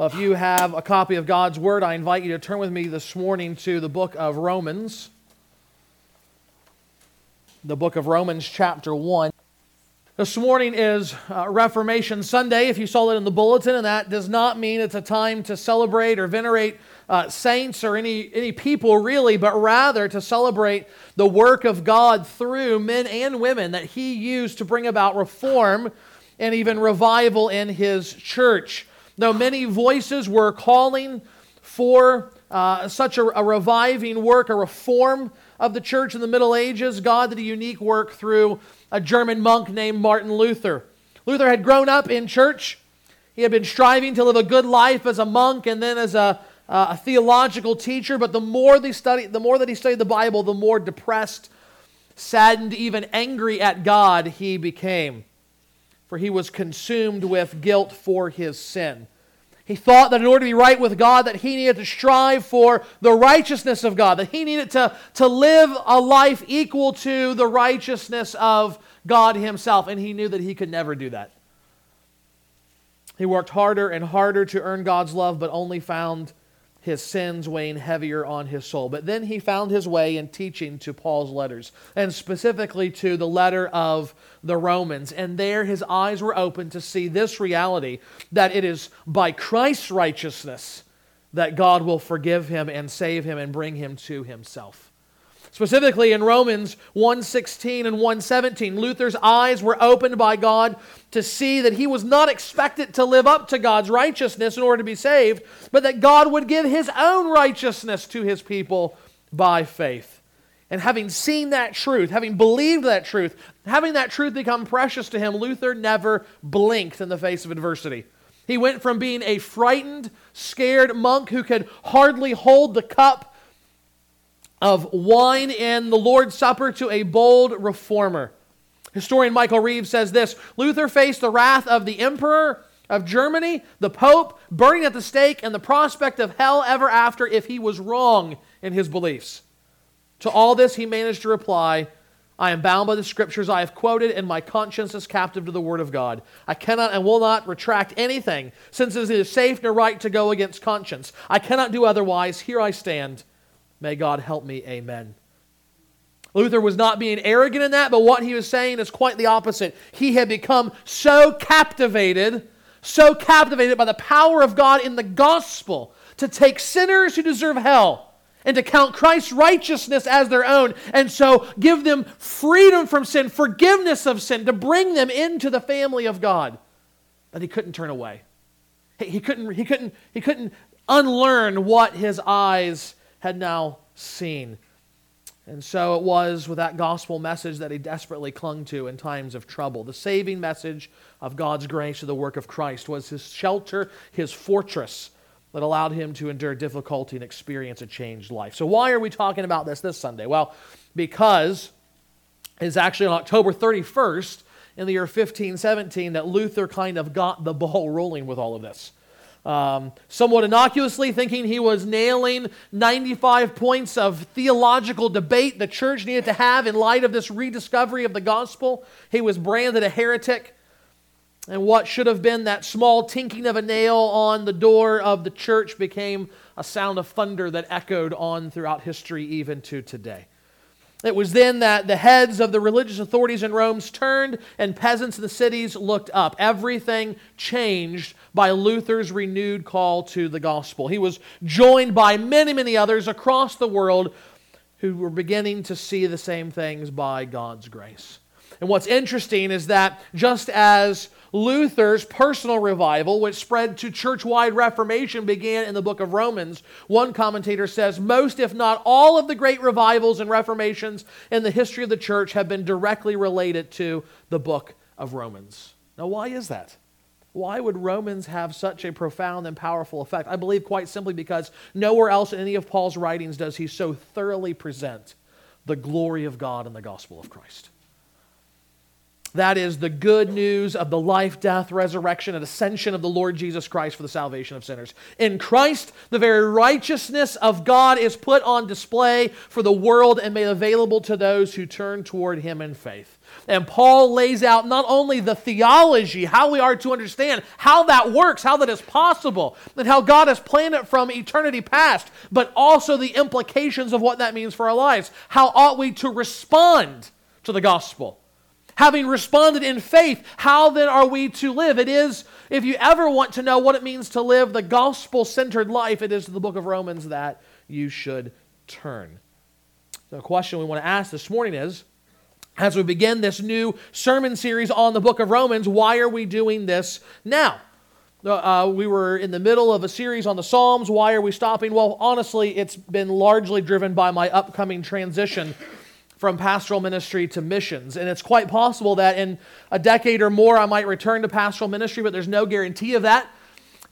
Well, if you have a copy of God's Word, I invite you to turn with me this morning to the book of Romans. The book of Romans, chapter 1. This morning is uh, Reformation Sunday, if you saw it in the bulletin, and that does not mean it's a time to celebrate or venerate uh, saints or any, any people really, but rather to celebrate the work of God through men and women that He used to bring about reform and even revival in His church. Though many voices were calling for uh, such a, a reviving work, a reform of the church in the Middle Ages, God did a unique work through a German monk named Martin Luther. Luther had grown up in church. He had been striving to live a good life as a monk and then as a, uh, a theological teacher. But the more, they studied, the more that he studied the Bible, the more depressed, saddened, even angry at God he became. For he was consumed with guilt for his sin. He thought that in order to be right with God, that he needed to strive for the righteousness of God, that he needed to, to live a life equal to the righteousness of God himself, and he knew that he could never do that. He worked harder and harder to earn God's love, but only found his sins weighing heavier on his soul. But then he found his way in teaching to Paul's letters, and specifically to the letter of the Romans. And there his eyes were opened to see this reality that it is by Christ's righteousness that God will forgive him and save him and bring him to himself. Specifically in Romans 1:16 and 1:17, Luther's eyes were opened by God to see that he was not expected to live up to God's righteousness in order to be saved, but that God would give his own righteousness to his people by faith. And having seen that truth, having believed that truth, having that truth become precious to him, Luther never blinked in the face of adversity. He went from being a frightened, scared monk who could hardly hold the cup of wine in the Lord's Supper to a bold reformer. Historian Michael Reeves says this Luther faced the wrath of the emperor of Germany, the pope, burning at the stake, and the prospect of hell ever after if he was wrong in his beliefs. To all this, he managed to reply, I am bound by the scriptures I have quoted, and my conscience is captive to the word of God. I cannot and will not retract anything, since it is safe nor right to go against conscience. I cannot do otherwise. Here I stand. May God help me. Amen. Luther was not being arrogant in that, but what he was saying is quite the opposite. He had become so captivated, so captivated by the power of God in the gospel to take sinners who deserve hell and to count Christ's righteousness as their own, and so give them freedom from sin, forgiveness of sin, to bring them into the family of God. But he couldn't turn away. He, couldn't, he, couldn't, he couldn't unlearn what his eyes had now seen. And so it was with that gospel message that he desperately clung to in times of trouble. The saving message of God's grace to the work of Christ was his shelter, his fortress that allowed him to endure difficulty and experience a changed life. So, why are we talking about this this Sunday? Well, because it's actually on October 31st in the year 1517 that Luther kind of got the ball rolling with all of this um, somewhat innocuously, thinking he was nailing 95 points of theological debate the church needed to have in light of this rediscovery of the gospel. He was branded a heretic. And what should have been that small tinking of a nail on the door of the church became a sound of thunder that echoed on throughout history, even to today. It was then that the heads of the religious authorities in Rome turned and peasants in the cities looked up. Everything changed by Luther's renewed call to the gospel. He was joined by many, many others across the world who were beginning to see the same things by God's grace. And what's interesting is that just as Luther's personal revival, which spread to church wide reformation, began in the book of Romans. One commentator says most, if not all, of the great revivals and reformations in the history of the church have been directly related to the book of Romans. Now, why is that? Why would Romans have such a profound and powerful effect? I believe quite simply because nowhere else in any of Paul's writings does he so thoroughly present the glory of God and the gospel of Christ. That is the good news of the life, death, resurrection, and ascension of the Lord Jesus Christ for the salvation of sinners. In Christ, the very righteousness of God is put on display for the world and made available to those who turn toward Him in faith. And Paul lays out not only the theology, how we are to understand how that works, how that is possible, and how God has planned it from eternity past, but also the implications of what that means for our lives. How ought we to respond to the gospel? Having responded in faith, how then are we to live? It is, if you ever want to know what it means to live the gospel centered life, it is to the book of Romans that you should turn. The question we want to ask this morning is as we begin this new sermon series on the book of Romans, why are we doing this now? Uh, we were in the middle of a series on the Psalms. Why are we stopping? Well, honestly, it's been largely driven by my upcoming transition from pastoral ministry to missions. And it's quite possible that in a decade or more I might return to pastoral ministry, but there's no guarantee of that.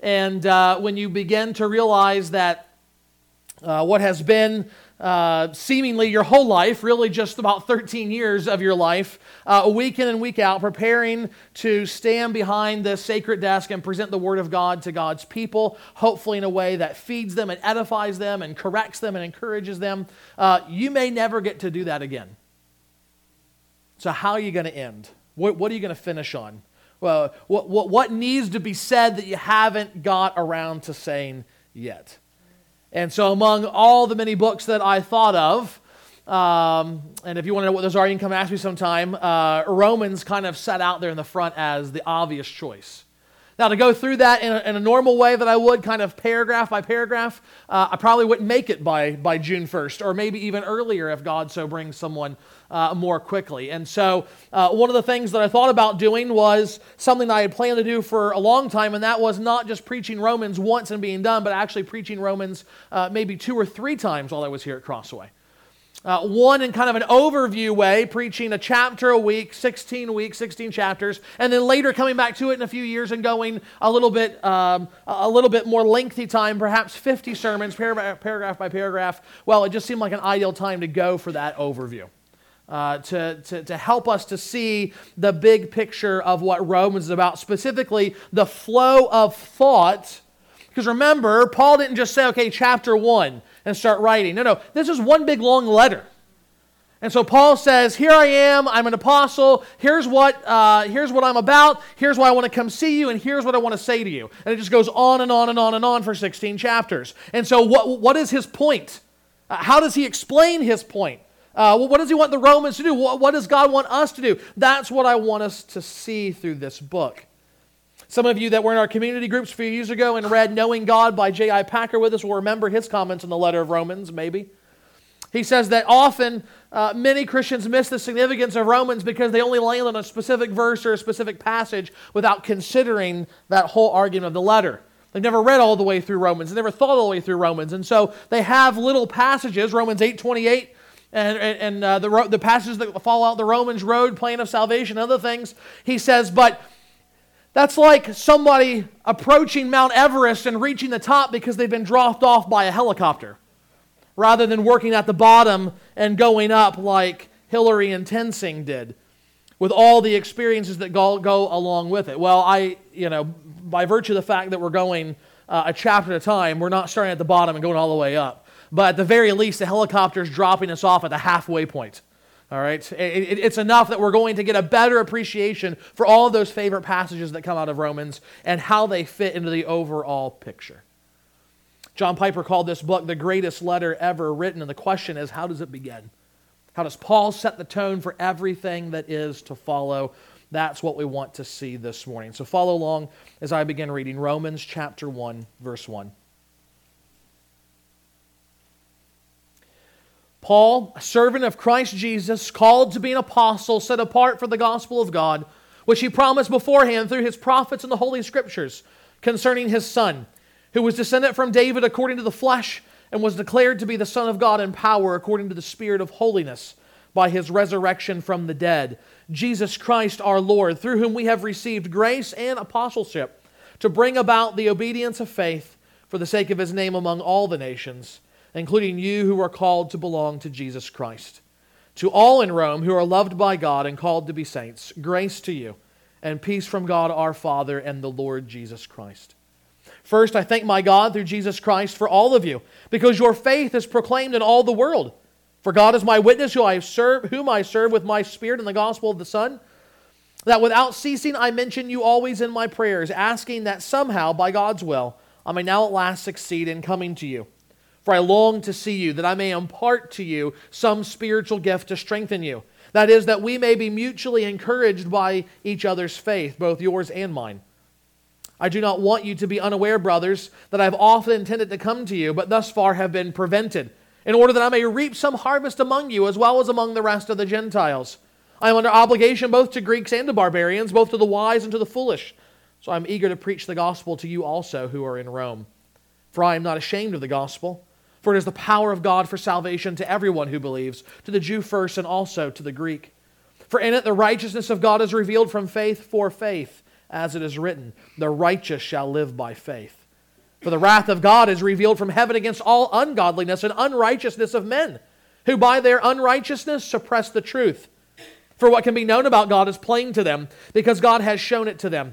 And uh, when you begin to realize that uh, what has been uh, seemingly your whole life, really just about 13 years of your life, uh, week in and week out, preparing to stand behind the sacred desk and present the Word of God to God's people, hopefully in a way that feeds them and edifies them and corrects them and encourages them. Uh, you may never get to do that again. So, how are you going to end? What, what are you going to finish on? Well, what, what, what needs to be said that you haven't got around to saying yet? And so, among all the many books that I thought of, um, and if you want to know what those are, you can come ask me sometime. Uh, Romans kind of set out there in the front as the obvious choice. Now, to go through that in a, in a normal way that I would, kind of paragraph by paragraph, uh, I probably wouldn't make it by, by June 1st, or maybe even earlier if God so brings someone uh, more quickly. And so, uh, one of the things that I thought about doing was something I had planned to do for a long time, and that was not just preaching Romans once and being done, but actually preaching Romans uh, maybe two or three times while I was here at Crossway. Uh, one in kind of an overview way, preaching a chapter a week, 16 weeks, 16 chapters, and then later coming back to it in a few years and going a little bit, um, a little bit more lengthy time, perhaps 50 sermons, paragraph, by paragraph. Well, it just seemed like an ideal time to go for that overview uh, to, to, to help us to see the big picture of what Romans is about, specifically the flow of thought. Because remember, Paul didn't just say, okay, chapter one, and start writing. No, no, this is one big long letter. And so Paul says, Here I am, I'm an apostle, here's what, uh, here's what I'm about, here's why I want to come see you, and here's what I want to say to you. And it just goes on and on and on and on for 16 chapters. And so, what, what is his point? Uh, how does he explain his point? Uh, well, what does he want the Romans to do? What, what does God want us to do? That's what I want us to see through this book. Some of you that were in our community groups a few years ago and read Knowing God by J.I. Packer with us will remember his comments in the letter of Romans, maybe. He says that often uh, many Christians miss the significance of Romans because they only land on a specific verse or a specific passage without considering that whole argument of the letter. They've never read all the way through Romans. They never thought all the way through Romans. And so they have little passages, Romans 8 28, and, and uh, the, the passages that fall out the Romans road, plan of salvation, other things. He says, but that's like somebody approaching Mount Everest and reaching the top because they've been dropped off by a helicopter, rather than working at the bottom and going up like Hillary and Tenzing did, with all the experiences that go, go along with it. Well, I, you know, by virtue of the fact that we're going uh, a chapter at a time, we're not starting at the bottom and going all the way up but at the very least, the helicopter is dropping us off at the halfway point. All right? It, it, it's enough that we're going to get a better appreciation for all of those favorite passages that come out of Romans and how they fit into the overall picture. John Piper called this book the greatest letter ever written, and the question is how does it begin? How does Paul set the tone for everything that is to follow? That's what we want to see this morning. So follow along as I begin reading Romans chapter 1, verse 1. Paul, a servant of Christ Jesus, called to be an apostle, set apart for the gospel of God, which he promised beforehand through his prophets in the Holy Scriptures concerning his Son, who was descended from David according to the flesh and was declared to be the Son of God in power according to the Spirit of holiness by his resurrection from the dead, Jesus Christ our Lord, through whom we have received grace and apostleship to bring about the obedience of faith for the sake of his name among all the nations including you who are called to belong to Jesus Christ, To all in Rome who are loved by God and called to be saints, grace to you and peace from God our Father and the Lord Jesus Christ. First, I thank my God through Jesus Christ for all of you, because your faith is proclaimed in all the world. For God is my witness, who I serve, whom I serve with my spirit in the gospel of the Son, that without ceasing I mention you always in my prayers, asking that somehow, by God's will, I may now at last succeed in coming to you. For I long to see you, that I may impart to you some spiritual gift to strengthen you. That is, that we may be mutually encouraged by each other's faith, both yours and mine. I do not want you to be unaware, brothers, that I have often intended to come to you, but thus far have been prevented, in order that I may reap some harvest among you, as well as among the rest of the Gentiles. I am under obligation both to Greeks and to barbarians, both to the wise and to the foolish. So I am eager to preach the gospel to you also who are in Rome. For I am not ashamed of the gospel. For it is the power of God for salvation to everyone who believes, to the Jew first and also to the Greek. For in it the righteousness of God is revealed from faith for faith, as it is written, The righteous shall live by faith. For the wrath of God is revealed from heaven against all ungodliness and unrighteousness of men, who by their unrighteousness suppress the truth. For what can be known about God is plain to them, because God has shown it to them.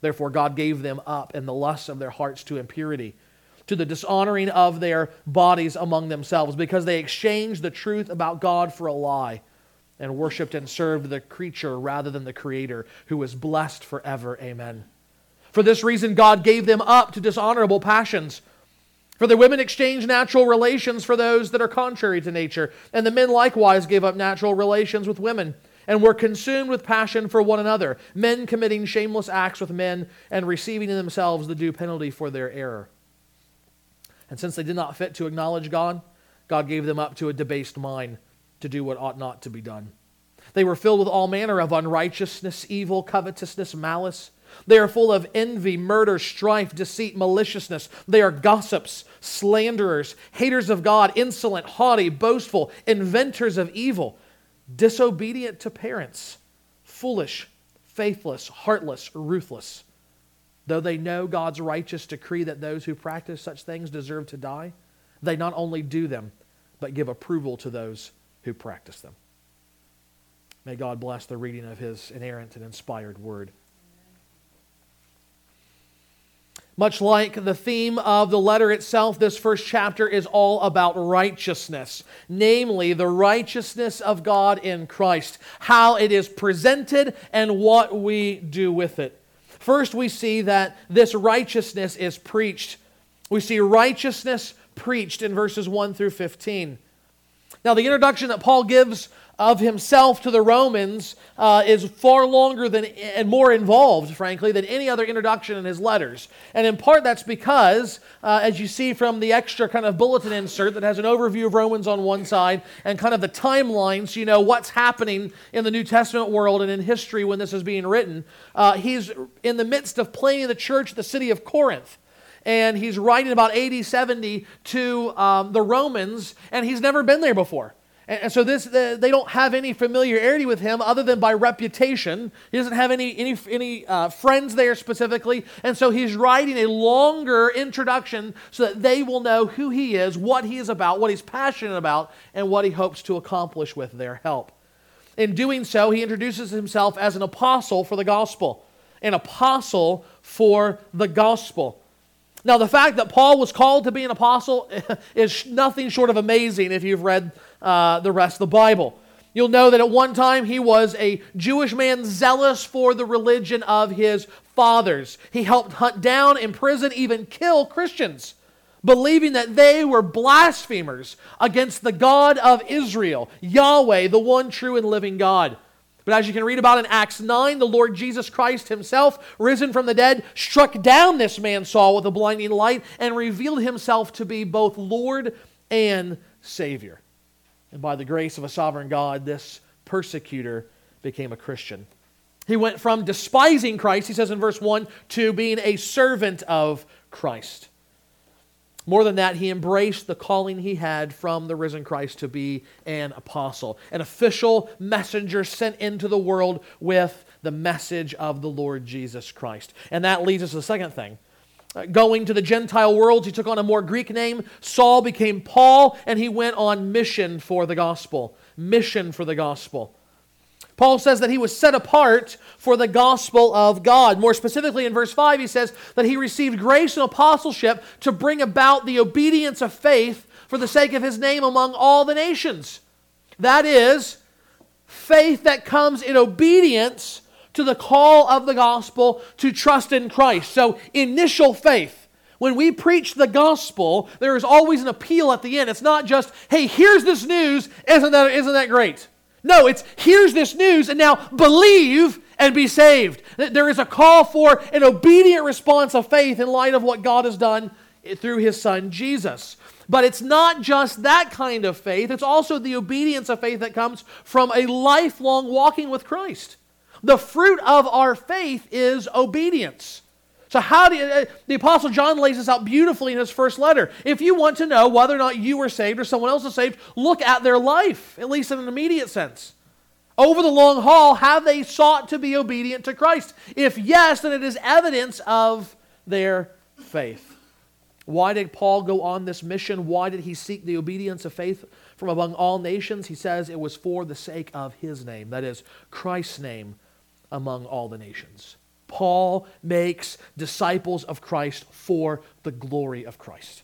Therefore, God gave them up in the lusts of their hearts to impurity, to the dishonoring of their bodies among themselves, because they exchanged the truth about God for a lie and worshiped and served the creature rather than the Creator, who is blessed forever. Amen. For this reason, God gave them up to dishonorable passions. For the women exchanged natural relations for those that are contrary to nature, and the men likewise gave up natural relations with women and were consumed with passion for one another, men committing shameless acts with men and receiving in themselves the due penalty for their error. And since they did not fit to acknowledge God, God gave them up to a debased mind to do what ought not to be done. They were filled with all manner of unrighteousness, evil, covetousness, malice. They are full of envy, murder, strife, deceit, maliciousness. They are gossips, slanderers, haters of God, insolent, haughty, boastful, inventors of evil disobedient to parents, foolish, faithless, heartless, ruthless. Though they know God's righteous decree that those who practice such things deserve to die, they not only do them, but give approval to those who practice them. May God bless the reading of his inerrant and inspired word. Much like the theme of the letter itself, this first chapter is all about righteousness, namely the righteousness of God in Christ, how it is presented, and what we do with it. First, we see that this righteousness is preached. We see righteousness preached in verses 1 through 15. Now, the introduction that Paul gives of himself to the Romans uh, is far longer than and more involved, frankly, than any other introduction in his letters. And in part, that's because, uh, as you see from the extra kind of bulletin insert that has an overview of Romans on one side and kind of the timelines, so you know what's happening in the New Testament world and in history when this is being written. Uh, he's in the midst of planting the church, the city of Corinth and he's writing about AD 70 to um, the Romans, and he's never been there before. And, so this, they don't have any familiarity with him other than by reputation. He doesn't have any, any, any uh, friends there specifically. And so he's writing a longer introduction so that they will know who he is, what he is about, what he's passionate about, and what he hopes to accomplish with their help. In doing so, he introduces himself as an apostle for the gospel. An apostle for the gospel. Now, the fact that Paul was called to be an apostle is nothing short of amazing if you've read uh, the rest of the Bible. You'll know that at one time he was a Jewish man zealous for the religion of his fathers. He helped hunt down, imprison, even kill Christians, believing that they were blasphemers against the God of Israel, Yahweh, the one true and living God. But as you can read about in Acts 9, the Lord Jesus Christ himself, risen from the dead, struck down this man Saul with a blinding light and revealed himself to be both Lord and Savior. And by the grace of a sovereign God, this persecutor became a Christian. He went from despising Christ, he says in verse 1, to being a servant of Christ. More than that, he embraced the calling he had from the risen Christ to be an apostle, an official messenger sent into the world with the message of the Lord Jesus Christ. And that leads us to the second thing. Uh, going to the Gentile worlds, he took on a more Greek name. Saul became Paul, and he went on mission for the gospel. Mission for the gospel. Paul says that he was set apart for the gospel of God. More specifically, in verse 5, he says that he received grace and apostleship to bring about the obedience of faith for the sake of his name among all the nations. That is, faith that comes in obedience to the call of the gospel to trust in Christ. So, initial faith. When we preach the gospel, there is always an appeal at the end. It's not just, hey, here's this news, isn't that, isn't that great? No, it's here's this news and now believe and be saved. There is a call for an obedient response of faith in light of what God has done eh, through his son Jesus. But it's not just that kind of faith, it's also the obedience of faith that comes from a lifelong walking with Christ. The fruit of our faith is obedience. So, how do you, uh, the Apostle John lays this out beautifully in his first letter. If you want to know whether or not you are saved or someone else is saved, look at their life, at least in an immediate sense. Over the long haul, have they sought to be obedient to Christ? If yes, then it is evidence of their faith. Why did Paul go on this mission? Why did he seek the obedience of faith from among all nations? He says it was for the sake of his name, that is, Christ's name among all the nations. Paul makes disciples of Christ for the glory of Christ.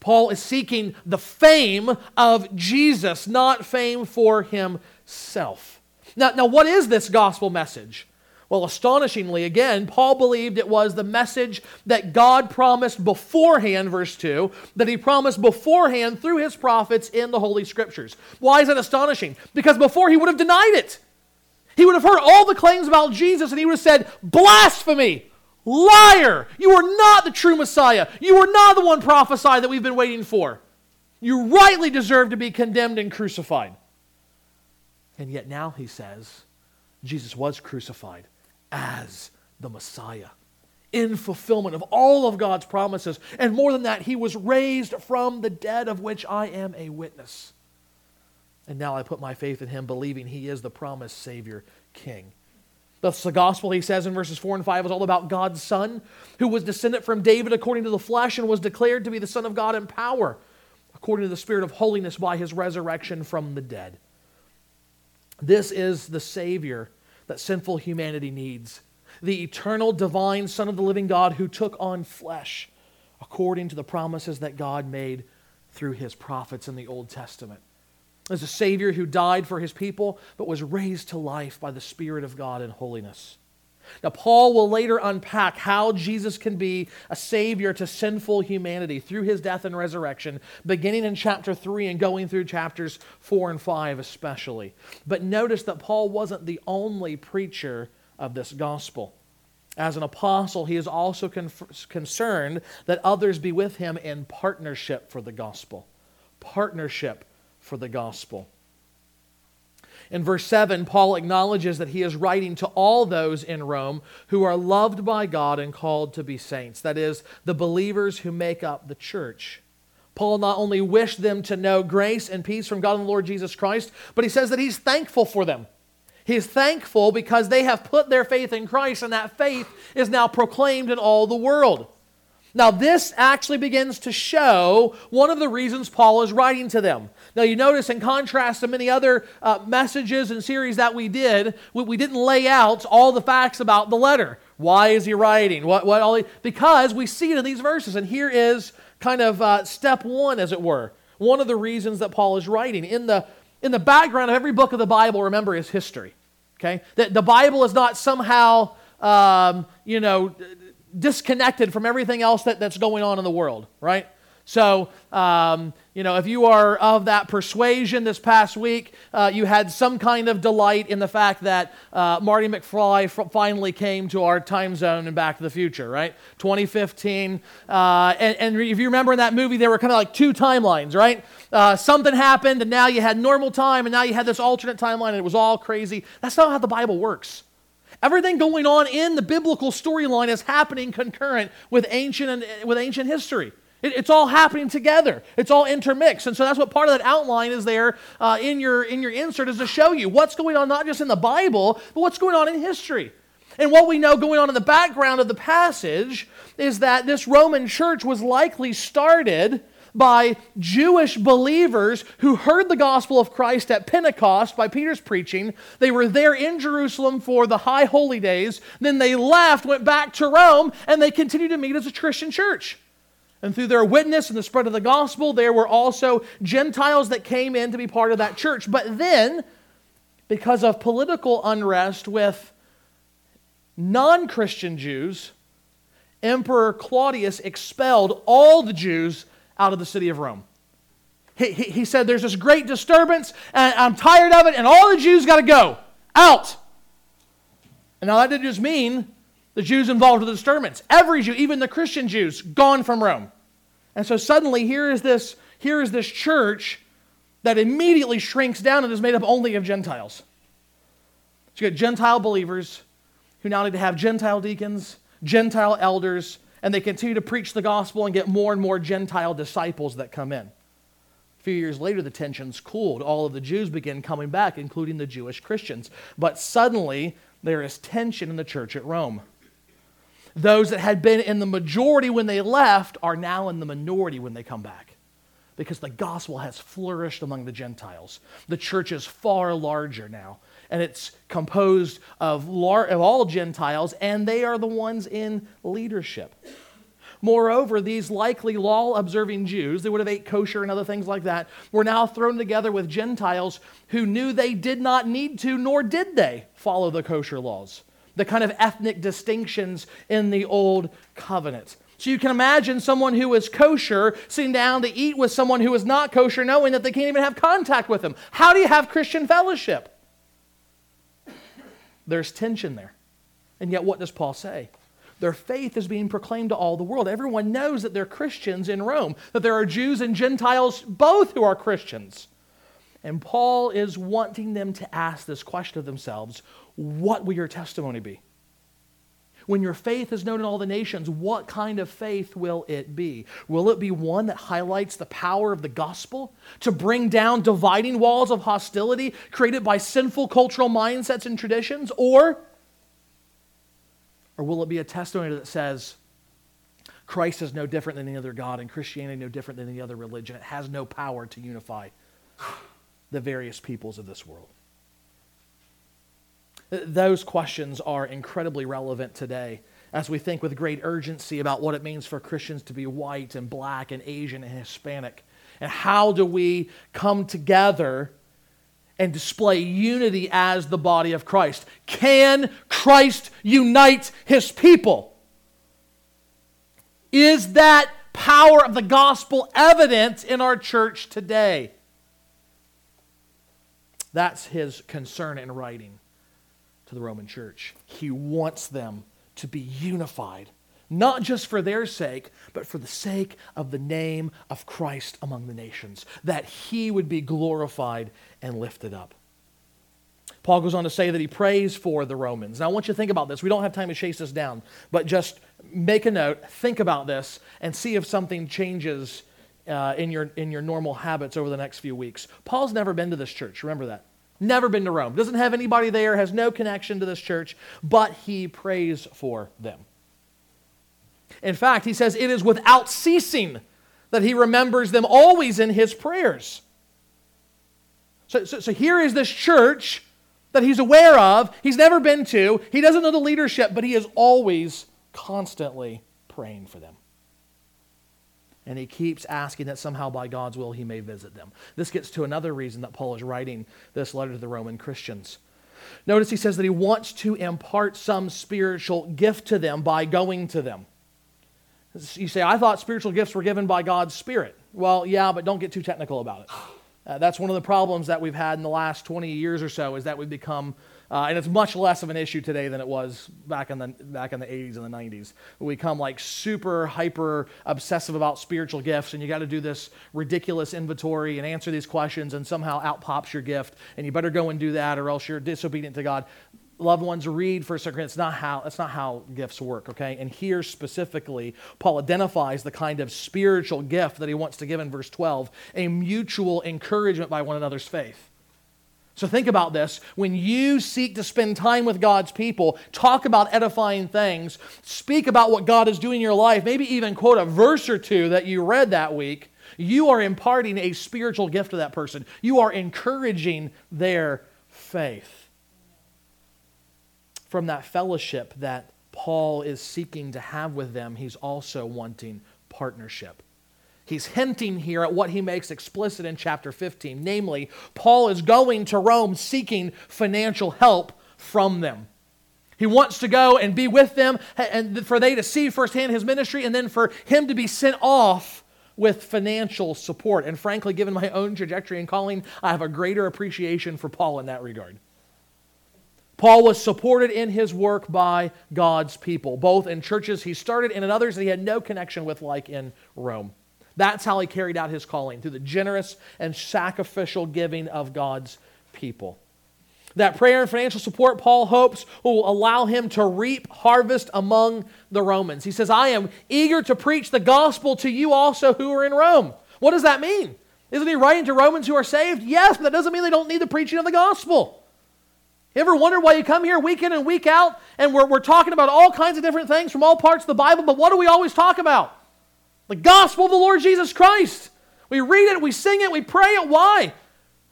Paul is seeking the fame of Jesus, not fame for himself. Now, now what is this gospel message? Well, astonishingly, again, Paul believed it was the message that God promised beforehand, verse 2, that he promised beforehand through his prophets in the Holy Scriptures. Why is that astonishing? Because before he would have denied it. He would have heard all the claims about Jesus and he would have said, Blasphemy! Liar! You are not the true Messiah. You are not the one prophesied that we've been waiting for. You rightly deserve to be condemned and crucified. And yet now he says, Jesus was crucified as the Messiah in fulfillment of all of God's promises. And more than that, he was raised from the dead, of which I am a witness. And now I put my faith in him, believing he is the promised Savior King. Thus, the gospel, he says in verses 4 and 5, is all about God's Son, who was descended from David according to the flesh and was declared to be the Son of God in power, according to the Spirit of holiness by his resurrection from the dead. This is the Savior that sinful humanity needs the eternal, divine Son of the living God who took on flesh according to the promises that God made through his prophets in the Old Testament as a Savior who died for his people, but was raised to life by the Spirit of God in holiness. Now, Paul will later unpack how Jesus can be a Savior to sinful humanity through his death and resurrection, beginning in chapter 3 and going through chapters 4 and 5 especially. But notice that Paul wasn't the only preacher of this gospel. As an apostle, he is also con- concerned that others be with him in partnership for the gospel. Partnership for the gospel. In verse 7, Paul acknowledges that he is writing to all those in Rome who are loved by God and called to be saints. That is, the believers who make up the church. Paul not only wished them to know grace and peace from God and the Lord Jesus Christ, but he says that he's thankful for them. He's thankful because they have put their faith in Christ, and that faith is now proclaimed in all the world. Now, this actually begins to show one of the reasons Paul is writing to them. Now, you notice, in contrast to many other uh, messages and series that we did, we, we, didn't lay out all the facts about the letter. Why is he writing? What, what all he, because we see it in these verses. And here is kind of uh, step one, as it were. One of the reasons that Paul is writing. In the, in the background of every book of the Bible, remember, is history. Okay? That the Bible is not somehow, um, you know, disconnected from everything else that, that's going on in the world, right? So, um, you know, if you are of that persuasion this past week, uh, you had some kind of delight in the fact that uh, Marty McFly f- finally came to our time zone in Back to the Future, right? 2015. Uh, and, and, if you remember in that movie, there were kind of like two timelines, right? Uh, something happened, and now you had normal time, and now you had this alternate timeline, and it was all crazy. That's not how the Bible works. Everything going on in the biblical storyline is happening concurrent with ancient, and, with ancient history. It, it's all happening together. It's all intermixed. And so that's what part of that outline is there uh, in, your, in your insert is to show you what's going on not just in the Bible, but what's going on in history. And what we know going on in the background of the passage is that this Roman church was likely started by Jewish believers who heard the gospel of Christ at Pentecost by Peter's preaching. They were there in Jerusalem for the high holy days. Then they left, went back to Rome, and they continued to meet as a Christian church. And through their witness and the spread of the gospel, there were also Gentiles that came in to be part of that church. But then, because of political unrest with non Christian Jews, Emperor Claudius expelled all the Jews out of the city of Rome. He, he, he said, There's this great disturbance, and I'm tired of it, and all the Jews got to go out. And now that didn't just mean the Jews involved with the disturbance. Every Jew, even the Christian Jews, gone from Rome. And so suddenly here is this, here is this church that immediately shrinks down and is made up only of Gentiles. So you get Gentile believers who now need to have Gentile deacons, Gentile elders, and they continue to preach the gospel and get more and more Gentile disciples that come in. A few years later, the tensions cooled. All of the Jews begin coming back, including the Jewish Christians. But suddenly, there is tension in the church at Rome. Those that had been in the majority when they left are now in the minority when they come back because the gospel has flourished among the Gentiles. The church is far larger now, and it's composed of, lar- of all Gentiles, and they are the ones in leadership. Moreover, these likely law observing Jews, they would have ate kosher and other things like that, were now thrown together with Gentiles who knew they did not need to, nor did they follow the kosher laws the kind of ethnic distinctions in the old covenant. So you can imagine someone who is kosher sitting down to eat with someone who is not kosher, knowing that they can't even have contact with them. How do you have Christian fellowship? There's tension there. And yet, what does Paul say? Their faith is being proclaimed to all the world. Everyone knows that they're Christians in Rome, that there are Jews and Gentiles both who are Christians. And Paul is wanting them to ask this question of themselves what will your testimony be? When your faith is known in all the nations, what kind of faith will it be? Will it be one that highlights the power of the gospel to bring down dividing walls of hostility created by sinful cultural mindsets and traditions? Or, or will it be a testimony that says, Christ is no different than any other God, and Christianity no different than any other religion? It has no power to unify the various peoples of this world. Those questions are incredibly relevant today as we think with great urgency about what it means for Christians to be white and black and Asian and Hispanic. And how do we come together and display unity as the body of Christ? Can Christ unite his people? Is that power of the gospel evident in our church today? That's his concern in writing to the Roman church. He wants them to be unified, not just for their sake, but for the sake of the name of Christ among the nations, that he would be glorified and lifted up. Paul goes on to say that he prays for the Romans. Now, I want you to think about this. We don't have time to chase this down, but just make a note, think about this, and see if something changes uh, in, your, in your normal habits over the next few weeks. Paul's never been to this church. Remember that. Never been to Rome. Doesn't have anybody there, has no connection to this church, but he prays for them. In fact, he says it is without ceasing that he remembers them always in his prayers. So, so, so, here is this church that he's aware of, he's never been to, he doesn't know the leadership, but he is always constantly praying for them and he keeps asking that somehow by God's will he may visit them. This gets to another reason that Paul is writing this letter to the Roman Christians. Notice he says that he wants to impart some spiritual gift to them by going to them. You say, I thought spiritual gifts were given by God's Spirit. Well, yeah, but don't get too technical about it. Uh, that's one of the problems that we've had in the last 20 years or so is that we've become uh, and it's much less of an issue today than it was back in the back in the 80s and the 90s. We become like super hyper obsessive about spiritual gifts, and you got to do this ridiculous inventory and answer these questions, and somehow out pops your gift, and you better go and do that, or else you're disobedient to God. loved ones read First Corinthians, it's not how that's not how gifts work, okay? And here specifically, Paul identifies the kind of spiritual gift that he wants to give in verse 12, a mutual encouragement by one another's faith. So think about this. When you seek to spend time with God's people, talk about edifying things, speak about what God is doing in your life, maybe even quote a verse or two that you read that week, you are imparting a spiritual gift to that person. You are encouraging their faith. From that fellowship that Paul is seeking to have with them, he's also wanting partnership. He's hinting here at what he makes explicit in chapter 15. Namely, Paul is going to Rome seeking financial help from them. He wants to go and be with them and for they to see firsthand his ministry and then for him to be sent off with financial support. And frankly, given my own trajectory and calling, I have a greater appreciation for Paul in that regard. Paul was supported in his work by God's people, both in churches he started and in others that he had no connection with, like in Rome. That's how he carried out his calling, through the generous and sacrificial giving of God's people. That prayer and financial support, Paul hopes, will allow him to reap harvest among the Romans. He says, I am eager to preach the gospel to you also who are in Rome. What does that mean? Isn't he writing to Romans who are saved? Yes, but that doesn't mean they don't need the preaching of the gospel. You ever wondered why you come here week in and week out and we're, we're talking about all kinds of different things from all parts of the Bible, but what do we always talk about? The gospel of the Lord Jesus Christ. We read it, we sing it, we pray it. Why?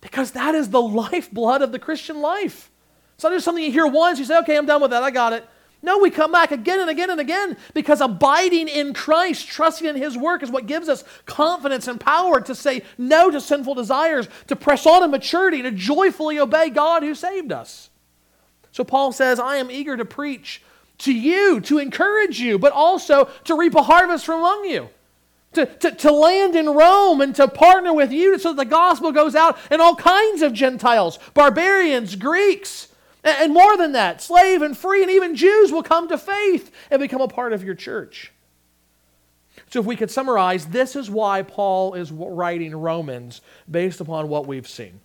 Because that is the lifeblood of the Christian life. It's not just something you hear once, you say, okay, I'm done with that, I got it. No, we come back again and again and again because abiding in Christ, trusting in His work, is what gives us confidence and power to say no to sinful desires, to press on in maturity, to joyfully obey God who saved us. So Paul says, I am eager to preach to you, to encourage you, but also to reap a harvest from among you to, to, to land in Rome and to partner with you so that the gospel goes out and all kinds of Gentiles, barbarians, Greeks, and, and more than that, slave and free, and even Jews will come to faith and become a part of your church. So, if we could summarize, this is why Paul is writing Romans based upon what we've seen.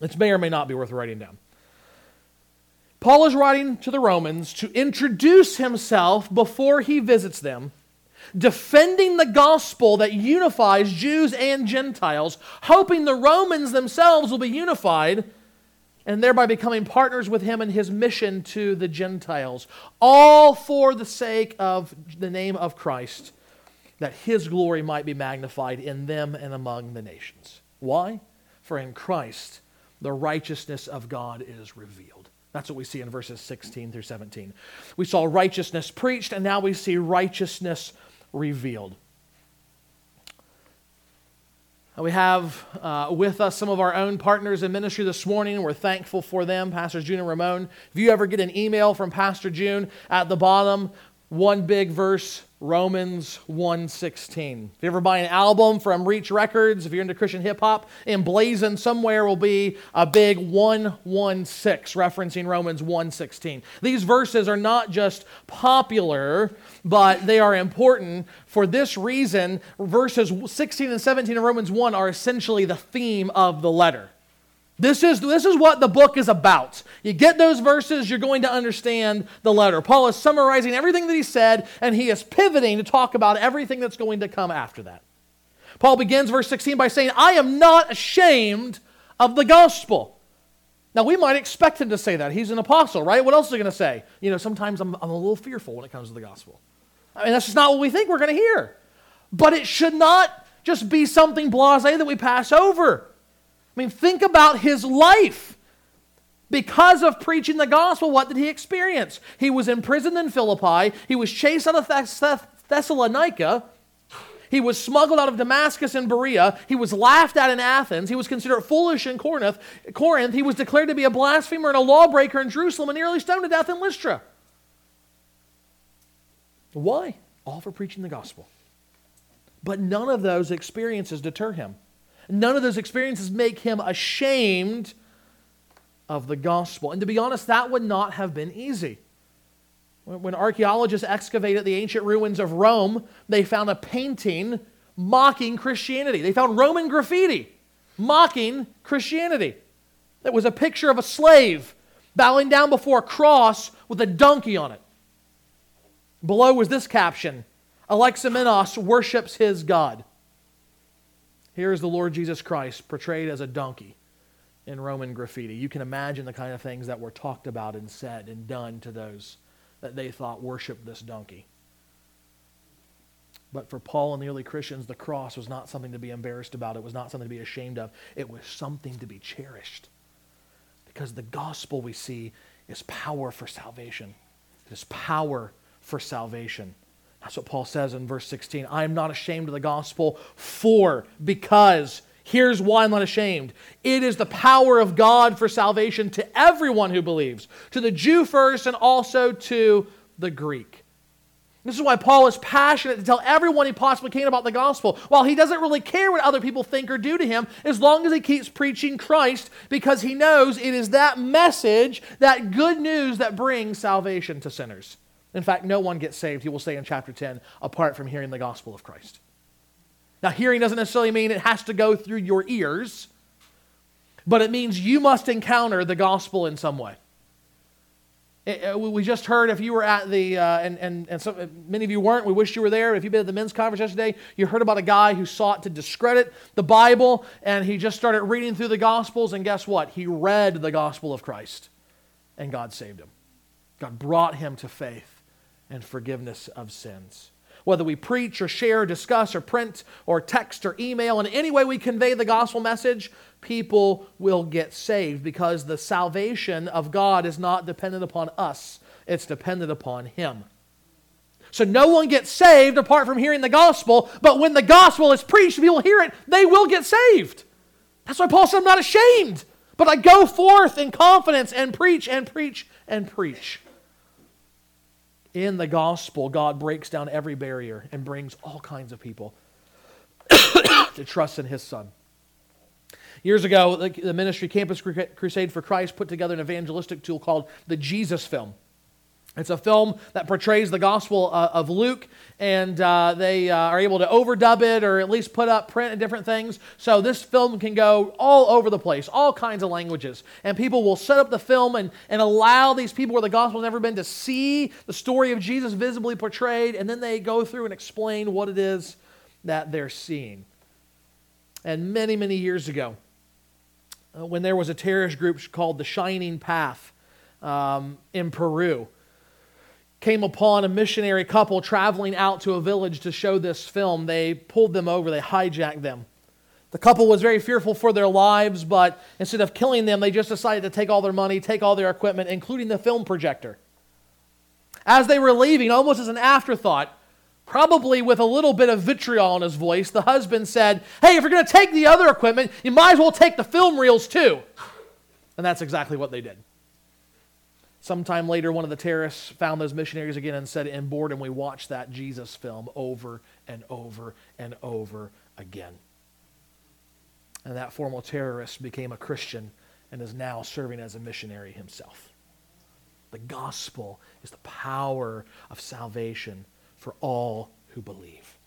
It may or may not be worth writing down. Paul is writing to the Romans to introduce himself before he visits them defending the gospel that unifies Jews and Gentiles, hoping the Romans themselves will be unified and thereby becoming partners with him in his mission to the Gentiles, all for the sake of the name of Christ, that his glory might be magnified in them and among the nations. Why? For in Christ the righteousness of God is revealed. That's what we see in verses 16 through 17. We saw righteousness preached, and now we see righteousness revealed. We have uh, with us some of our own partners in ministry this morning. We're thankful for them, Pastors June and Ramon. If you ever get an email from Pastor June, at the bottom, one big verse Romans 1:16. If you ever buy an album from Reach Records, if you're into Christian hip hop, emblazoned somewhere will be a big 116 referencing Romans 1:16. These verses are not just popular, but they are important for this reason. Verses 16 and 17 of Romans 1 are essentially the theme of the letter. This is, this is what the book is about. You get those verses, you're going to understand the letter. Paul is summarizing everything that he said, and he is pivoting to talk about everything that's going to come after that. Paul begins verse 16 by saying, I am not ashamed of the gospel. Now, we might expect him to say that. He's an apostle, right? What else is he going to say? You know, sometimes I'm, I'm a little fearful when it comes to the gospel. I mean, that's just not what we think we're going to hear. But it should not just be something blase that we pass over. I mean, think about his life. Because of preaching the gospel, what did he experience? He was imprisoned in Philippi. He was chased out of Thess- Thessalonica. He was smuggled out of Damascus and Berea. He was laughed at in Athens. He was considered foolish in Corinth. Corinth. He was declared to be a blasphemer and a lawbreaker in Jerusalem and nearly stoned to death in Lystra. Why? All for preaching the gospel. But none of those experiences deter him. None of those experiences make him ashamed of the gospel. And to be honest, that would not have been easy. When archaeologists excavated the ancient ruins of Rome, they found a painting mocking Christianity. They found Roman graffiti mocking Christianity. That was a picture of a slave bowing down before a cross with a donkey on it. Below was this caption Alexamenos worships his God. Here is the Lord Jesus Christ portrayed as a donkey in Roman graffiti. You can imagine the kind of things that were talked about and said and done to those that they thought worshiped this donkey. But for Paul and the early Christians, the cross was not something to be embarrassed about. It was not something to be ashamed of. It was something to be cherished. Because the gospel we see is power for salvation. It is power for salvation. That's what Paul says in verse 16. I am not ashamed of the gospel, for, because, here's why I'm not ashamed. It is the power of God for salvation to everyone who believes, to the Jew first and also to the Greek. This is why Paul is passionate to tell everyone he possibly can about the gospel. While he doesn't really care what other people think or do to him, as long as he keeps preaching Christ, because he knows it is that message, that good news, that brings salvation to sinners. In fact, no one gets saved, he will say in chapter 10, apart from hearing the gospel of Christ. Now, hearing doesn't necessarily mean it has to go through your ears, but it means you must encounter the gospel in some way. Eh, eh, it, we just heard if you were at the, uh, and, and, and some, eh, many of you weren't, we wish you were there. If you've been at the men's conference yesterday, you heard about a guy who sought to discredit the Bible, and he just started reading through the Gospels, and guess what? He read the Gospel of Christ, and God saved him. God brought him to faith and forgiveness of sins. Whether we preach or share, discuss or print or text or email, in any way we convey the gospel message, people will get saved because the salvation of God is not dependent upon us, it's dependent upon Him. So no one gets saved apart from hearing the gospel, but when the gospel is preached, people hear it, they will get saved. That's why Paul said, I'm not ashamed, but I go forth in confidence and preach and preach and preach in the gospel, God breaks down every barrier and brings all kinds of people to trust in His Son. Years ago, the ministry Campus Crusade for Christ put together an evangelistic tool called the Jesus Film. It's a film that portrays the Gospel uh, of Luke, and uh, they uh, are able to overdub it or at least put up print and different things. So this film can go all over the place, all kinds of languages. And people will set up the film and, and allow these people where the gospel has never been to see the story of Jesus visibly portrayed, and then they go through and explain what it is that they're seeing. And many, many years ago, uh, when there was a terrorist group called the Shining Path um, in Peru, came upon a missionary couple traveling out to a village to show this film. They pulled them over, they hijacked them. The couple was very fearful for their lives, but instead of killing them, they just decided to take all their money, take all their equipment, including the film projector. As they were leaving, almost as an afterthought, probably with a little bit of vitriol in his voice, the husband said, Hey, if you're going to take the other equipment, you might as well take the film reels too. And that's exactly what they did. Sometime later, one of the terrorists found those missionaries again and said, In boredom, we watched that Jesus film over and over and over again. And that former terrorist became a Christian and is now serving as a missionary himself. The gospel is the power of salvation for all who believe.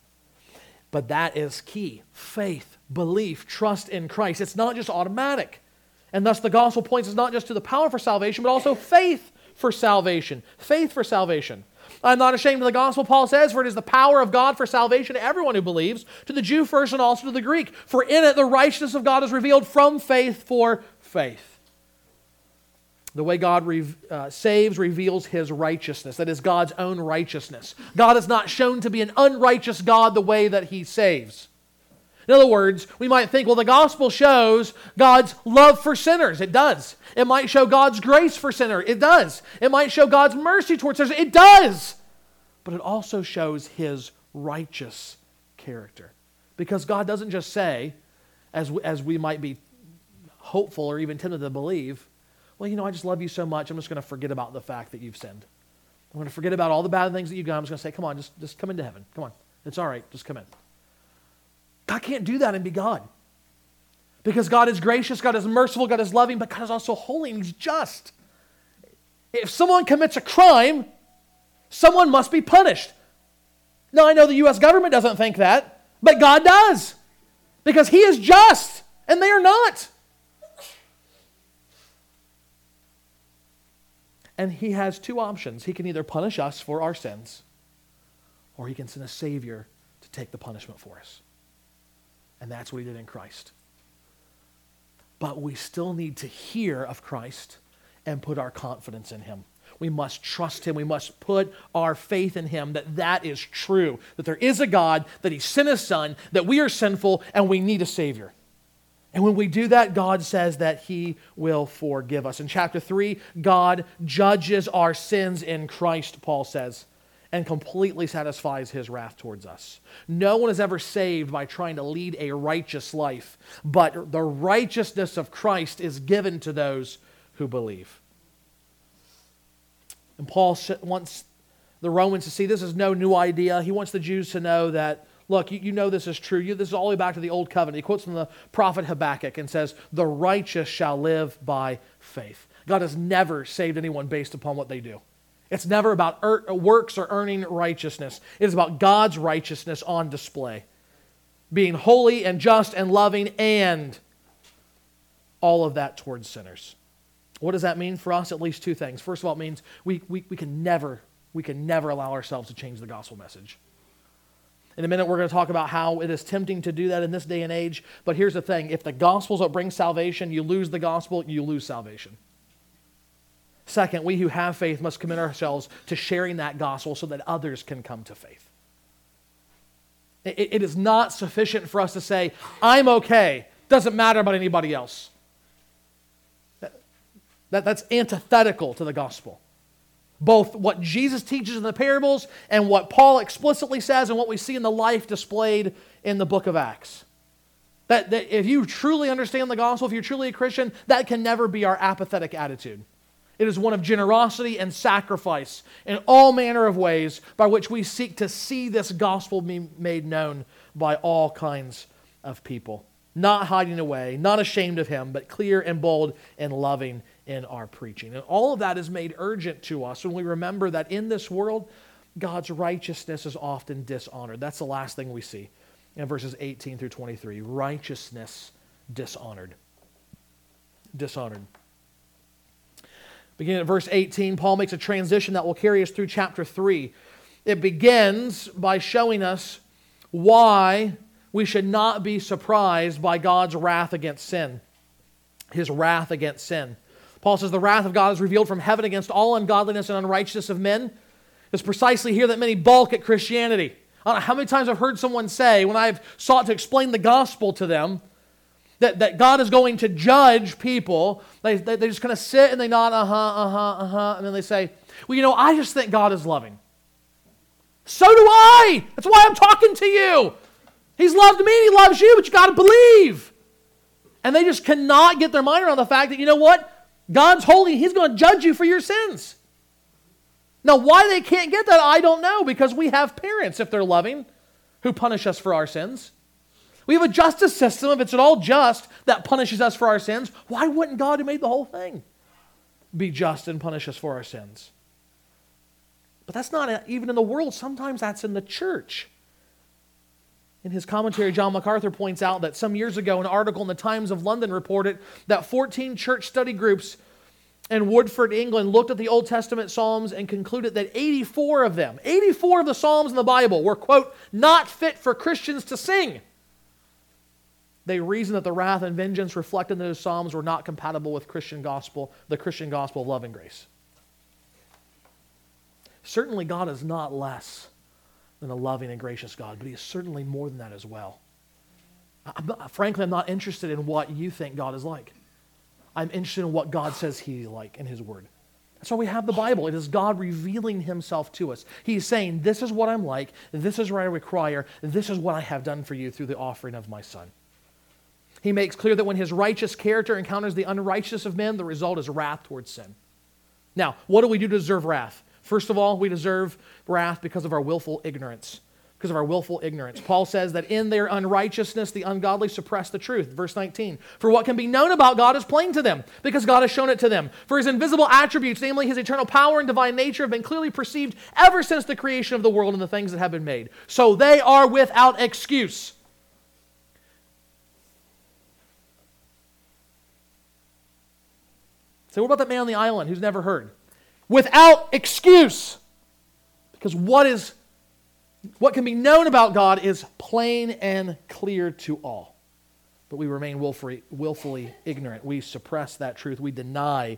But that is key faith, belief, trust in Christ. It's not just automatic. And thus, the gospel points us not just to the power for salvation, but also faith for salvation. Faith for salvation. I'm not ashamed of the gospel, Paul says, for it is the power of God for salvation to everyone who believes, to the Jew first and also to the Greek. For in it the righteousness of God is revealed from faith for faith. The way God re- uh, saves reveals his righteousness. That is God's own righteousness. God is not shown to be an unrighteous God the way that he saves. In other words, we might think, well, the gospel shows God's love for sinners. It does. It might show God's grace for sinners. It does. It might show God's mercy towards sinners. It does. But it also shows his righteous character. Because God doesn't just say, as we, as we might be hopeful or even tempted to believe, well, you know, I just love you so much, I'm just going to forget about the fact that you've sinned. I'm going to forget about all the bad things that you've done. I'm just going to say, come on, just, just come into heaven. Come on. It's all right. Just come in. God can't do that and be God. Because God is gracious, God is merciful, God is loving, but God is also holy and He's just. If someone commits a crime, someone must be punished. Now, I know the U.S. government doesn't think that, but God does. Because He is just, and they are not. And he has two options. He can either punish us for our sins, or he can send a Savior to take the punishment for us. And that's what he did in Christ. But we still need to hear of Christ and put our confidence in him. We must trust him. We must put our faith in him that that is true, that there is a God, that he sent his son, that we are sinful, and we need a Savior. And when we do that, God says that He will forgive us. In chapter 3, God judges our sins in Christ, Paul says, and completely satisfies His wrath towards us. No one is ever saved by trying to lead a righteous life, but the righteousness of Christ is given to those who believe. And Paul wants the Romans to see this is no new idea. He wants the Jews to know that Look, you, you know this is true. You, this is all the way back to the Old Covenant. He quotes from the prophet Habakkuk and says, The righteous shall live by faith. God has never saved anyone based upon what they do. It's never about er, works or earning righteousness. It is about God's righteousness on display. Being holy and just and loving and all of that towards sinners. What does that mean for us? At least two things. First of all, it means we, we, we can never, we can never allow ourselves to change the gospel message. In a minute, we're going to talk about how it is tempting to do that in this day and age. But here's the thing if the gospel's what brings salvation, you lose the gospel, you lose salvation. Second, we who have faith must commit ourselves to sharing that gospel so that others can come to faith. it, it is not sufficient for us to say, I'm okay, doesn't matter about anybody else. That, that, that's antithetical to the gospel both what Jesus teaches in the parables and what Paul explicitly says and what we see in the life displayed in the book of Acts. That, that if you truly understand the gospel, if you're truly a Christian, that can never be our apathetic attitude. It is one of generosity and sacrifice in all manner of ways by which we seek to see this gospel be made known by all kinds of people. Not hiding away, not ashamed of him, but clear and bold and loving in our preaching. And all of that is made urgent to us when we remember that in this world, God's righteousness is often dishonored. That's the last thing we see in verses 18 through 23. Righteousness dishonored. Dishonored. Beginning at verse 18, Paul makes a transition that will carry us through chapter 3. It begins by showing us why we should not be surprised by God's wrath against sin. His wrath against sin. Paul says, The wrath of God is revealed from heaven against all ungodliness and unrighteousness of men. It's precisely here that many balk at Christianity. I don't know how many times I've heard someone say, when I've sought to explain the gospel to them, that, that God is going to judge people. They, they, they just kind of sit and they nod, uh huh, uh huh, uh huh, and then they say, Well, you know, I just think God is loving. So do I. That's why I'm talking to you. He's loved me, and He loves you, but you got to believe. And they just cannot get their mind around the fact that, you know what? God's holy, He's going to judge you for your sins. Now, why they can't get that, I don't know, because we have parents, if they're loving, who punish us for our sins. We have a justice system, if it's at all just, that punishes us for our sins. Why wouldn't God, who made the whole thing, be just and punish us for our sins? But that's not even in the world. Sometimes that's in the church. In his commentary, John MacArthur points out that some years ago, an article in the Times of London reported that 14 church study groups in Woodford, England, looked at the Old Testament Psalms and concluded that 84 of them, 84 of the Psalms in the Bible, were, quote, not fit for Christians to sing. They reasoned that the wrath and vengeance reflected in those Psalms were not compatible with Christian gospel, the Christian gospel of love and grace. Certainly, God is not less than a loving and gracious God, but He is certainly more than that as well. I'm not, frankly, I'm not interested in what you think God is like. I'm interested in what God says He's like in His Word. That's why we have the Bible. It is God revealing Himself to us. He's saying, This is what I'm like. This is what I require. This is what I have done for you through the offering of my Son. He makes clear that when His righteous character encounters the unrighteous of men, the result is wrath towards sin. Now, what do we do to deserve wrath? First of all, we deserve wrath because of our willful ignorance. Because of our willful ignorance. Paul says that in their unrighteousness, the ungodly suppress the truth. Verse 19. For what can be known about God is plain to them, because God has shown it to them. For his invisible attributes, namely his eternal power and divine nature, have been clearly perceived ever since the creation of the world and the things that have been made. So they are without excuse. So, what about that man on the island who's never heard? without excuse. Because what is what can be known about God is plain and clear to all. But we remain willfully, willfully ignorant. We suppress that truth. We deny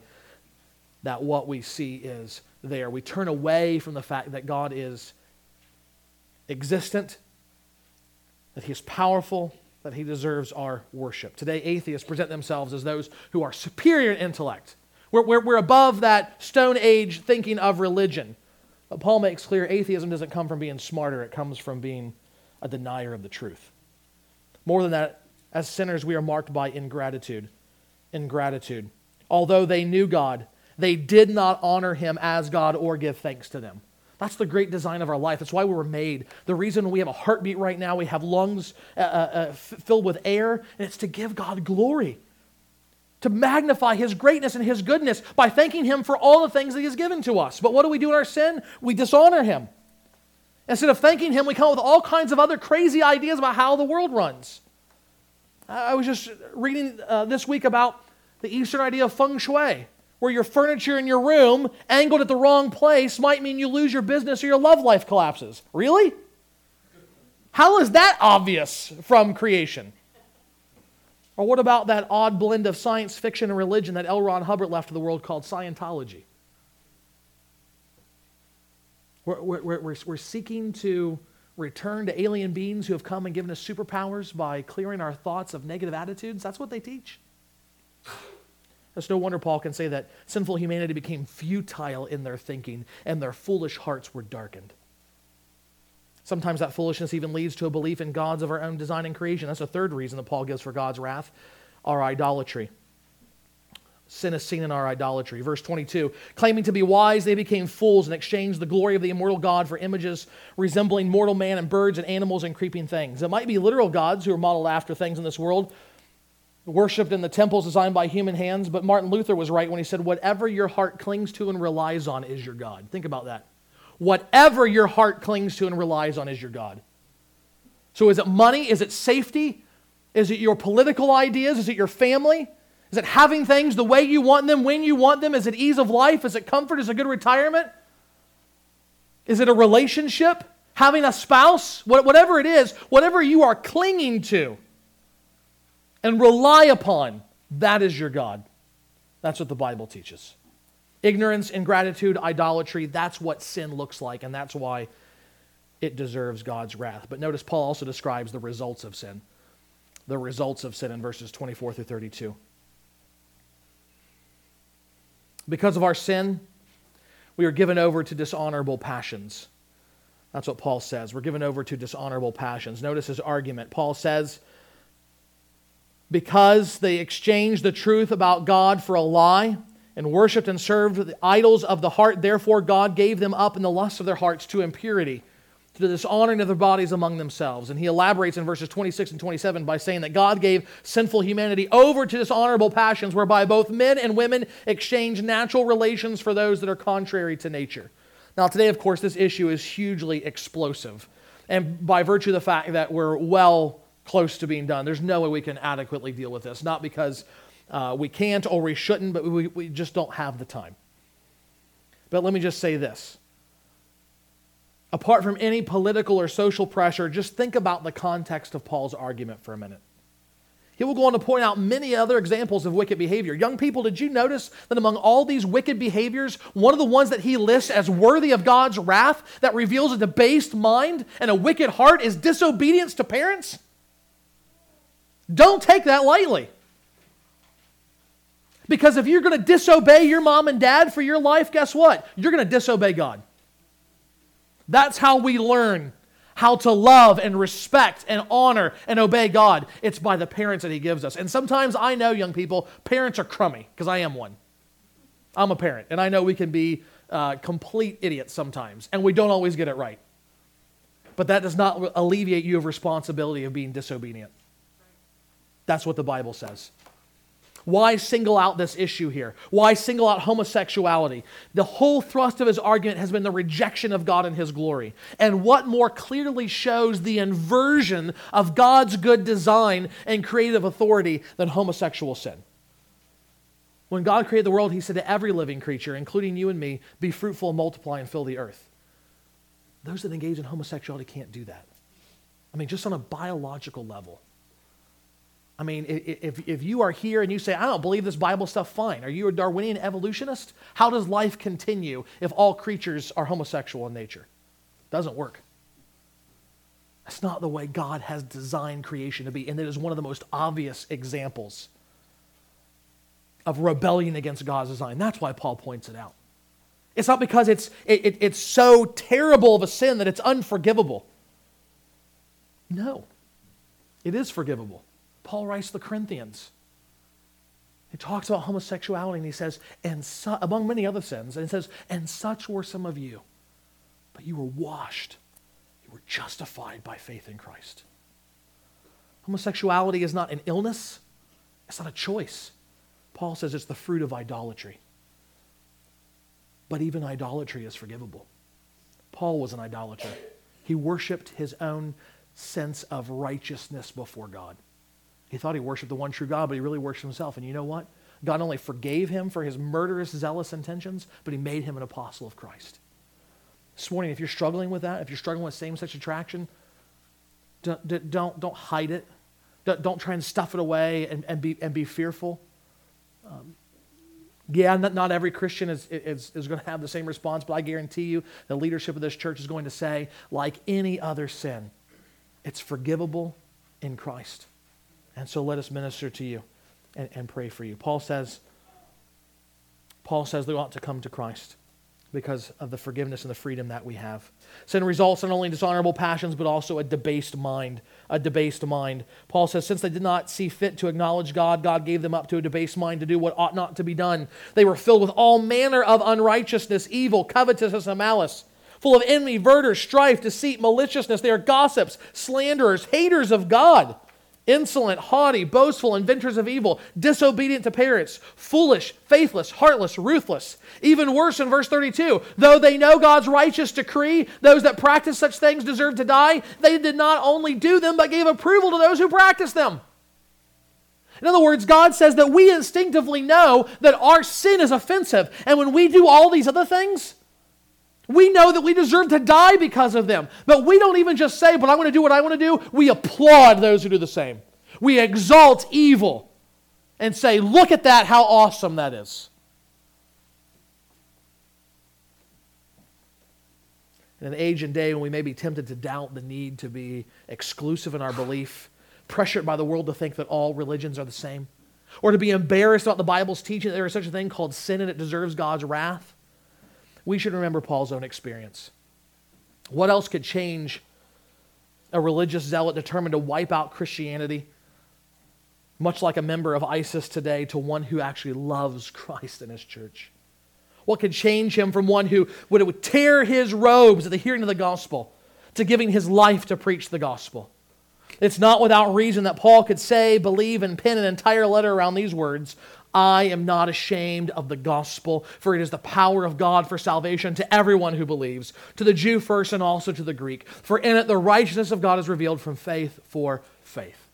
that what we see is there. We turn away from the fact that God is existent, that He is powerful, that He deserves our worship. Today, atheists present themselves as those who are superior in intellect. We're, we're, we're above that Stone Age thinking of religion. But Paul makes clear atheism doesn't come from being smarter, it comes from being a denier of the truth. More than that, as sinners, we are marked by ingratitude. Ingratitude. Although they knew God, they did not honor him as God or give thanks to them. That's the great design of our life. That's why we were made. The reason we have a heartbeat right now, we have lungs uh, uh, uh f- filled with air, and it's to give God glory to magnify his greatness and his goodness by thanking him for all the things that he has given to us. But what do we do in our sin? We dishonor him. Instead of thanking him, we come up with all kinds of other crazy ideas about how the world runs. I was just reading uh, this week about the Eastern idea of feng shui, where your furniture in your room, angled at the wrong place, might mean you lose your business or your love life collapses. Really? How is that obvious from creation? Or what about that odd blend of science fiction and religion that L. Ron Hubbard left to the world called Scientology? We're, we're, we're, we're seeking to return to alien beings who have come and given us superpowers by clearing our thoughts of negative attitudes. That's what they teach. It's no wonder Paul can say that sinful humanity became futile in their thinking and their foolish hearts were darkened. Sometimes that foolishness even leads to a belief in gods of our own design and creation. That's a third reason that Paul gives for God's wrath our idolatry. Sin is seen in our idolatry. Verse 22 claiming to be wise, they became fools and exchanged the glory of the immortal God for images resembling mortal man and birds and animals and creeping things. It might be literal gods who are modeled after things in this world, worshipped in the temples designed by human hands, but Martin Luther was right when he said, Whatever your heart clings to and relies on is your God. Think about that. Whatever your heart clings to and relies on is your God. So is it money? Is it safety? Is it your political ideas? Is it your family? Is it having things the way you want them, when you want them? Is it ease of life? Is it comfort? Is it good retirement? Is it a relationship? Having a spouse? Whatever it is, whatever you are clinging to and rely upon, that is your God. That's what the Bible teaches. Ignorance, ingratitude, idolatry, that's what sin looks like, and that's why it deserves God's wrath. But notice Paul also describes the results of sin. The results of sin in verses 24 through 32. Because of our sin, we are given over to dishonorable passions. That's what Paul says. We're given over to dishonorable passions. Notice his argument. Paul says, because they exchanged the truth about God for a lie, and worshipped and served the idols of the heart. Therefore, God gave them up in the lust of their hearts to impurity, to the dishonoring of their bodies among themselves. And he elaborates in verses 26 and 27 by saying that God gave sinful humanity over to dishonorable passions, whereby both men and women exchange natural relations for those that are contrary to nature. Now, today, of course, this issue is hugely explosive. And by virtue of the fact that we're well close to being done, there's no way we can adequately deal with this. Not because uh, we can't or we shouldn't, but we, we just don't have the time. But let me just say this. Apart from any political or social pressure, just think about the context of Paul's argument for a minute. He will go on to point out many other examples of wicked behavior. Young people, did you notice that among all these wicked behaviors, one of the ones that he lists as worthy of God's wrath that reveals a debased mind and a wicked heart is disobedience to parents? Don't take that lightly. Because if you're going to disobey your mom and dad for your life, guess what? You're going to disobey God. That's how we learn how to love and respect and honor and obey God. It's by the parents that He gives us. And sometimes I know, young people, parents are crummy because I am one. I'm a parent, and I know we can be uh, complete idiots sometimes, and we don't always get it right. But that does not alleviate you of responsibility of being disobedient. That's what the Bible says. Why single out this issue here? Why single out homosexuality? The whole thrust of his argument has been the rejection of God and his glory. And what more clearly shows the inversion of God's good design and creative authority than homosexual sin? When God created the world, he said to every living creature, including you and me, be fruitful multiply and fill the earth. Those that engage in homosexuality can't do that. I mean, just on a biological level. I mean, if, if you are here and you say, I don't believe this Bible stuff, fine. Are you a Darwinian evolutionist? How does life continue if all creatures are homosexual in nature? Doesn't work. That's not the way God has designed creation to be. And it is one of the most obvious examples of rebellion against God's design. That's why Paul points it out. It's not because it's, it, it, it's so terrible of a sin that it's unforgivable. No, it is forgivable. Paul writes the Corinthians. He talks about homosexuality and he says, and su- among many other sins, and he says, and such were some of you, but you were washed, you were justified by faith in Christ. Homosexuality is not an illness, it's not a choice. Paul says it's the fruit of idolatry. But even idolatry is forgivable. Paul was an idolater. He worshiped his own sense of righteousness before God. He thought he worshiped the one true God, but he really worshiped himself. And you know what? God only forgave him for his murderous, zealous intentions, but he made him an apostle of Christ. This morning, if you're struggling with that, if you're struggling with same sex attraction, don't, don't, don't hide it. Don't, don't, try and stuff it away and, and, be, and be fearful. Um, yeah, not, not every Christian is, is, is going to have the same response, but I guarantee you the leadership of this church is going to say, like any other sin, it's forgivable in Christ. And so let us minister to you and, and pray for you. Paul says, Paul says they ought to come to Christ because of the forgiveness and the freedom that we have. Sin results in only dishonorable passions, but also a debased mind. A debased mind. Paul says, since they did not see fit to acknowledge God, God gave them up to a debased mind to do what ought not to be done. They were filled with all manner of unrighteousness, evil, covetousness, and malice. Full of envy, murder, strife, deceit, maliciousness. They are gossips, slanderers, haters of God insolent, haughty, boastful, inventors of evil, disobedient to parents, foolish, faithless, heartless, ruthless. Even worse in verse 32 though they know God's righteous decree, those that practice such things deserve to die, they did not only do them, but gave approval to those who practice them. In other words, God says that we instinctively know that our sin is offensive. And when we do all these other things, we know that we deserve to die because of them. But we don't even just say, but I want to do what I want to do. We applaud those who do the same. We exalt evil and say, look at that, how awesome that is. In an age and day when we may be tempted to doubt the need to be exclusive in our belief, pressured by the world to think that all religions are the same, or to be embarrassed about the Bible's teaching that there is such a thing called sin and it deserves God's wrath we should remember Paul's own experience. What else could change a religious zealot determined to wipe out Christianity, much like a member of ISIS today, to one who actually loves Christ and his church? What could change him from one who would, would tear his robes at the hearing of the gospel to giving his life to preach the gospel? It's not without reason that Paul could say, believe, and pin an entire letter around these words I am not ashamed of the gospel, for it is the power of God for salvation to everyone who believes, to the Jew first and also to the Greek. For in it the righteousness of God is revealed from faith for faith.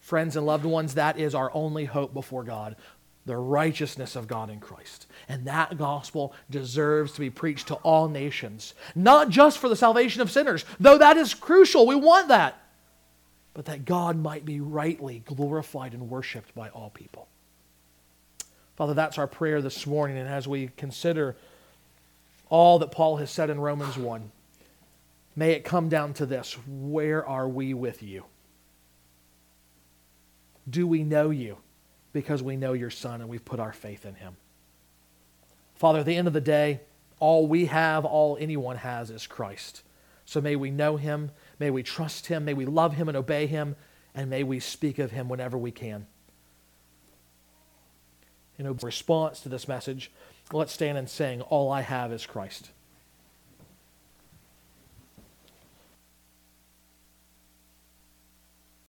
Friends and loved ones, that is our only hope before God the righteousness of God in Christ. And that gospel deserves to be preached to all nations, not just for the salvation of sinners, though that is crucial. We want that. But that God might be rightly glorified and worshiped by all people. Father, that's our prayer this morning. And as we consider all that Paul has said in Romans 1, may it come down to this where are we with you? Do we know you because we know your Son and we've put our faith in him? Father, at the end of the day, all we have, all anyone has is Christ. So may we know him, may we trust him, may we love him and obey him, and may we speak of him whenever we can. In response to this message, let's stand and sing, All I Have is Christ.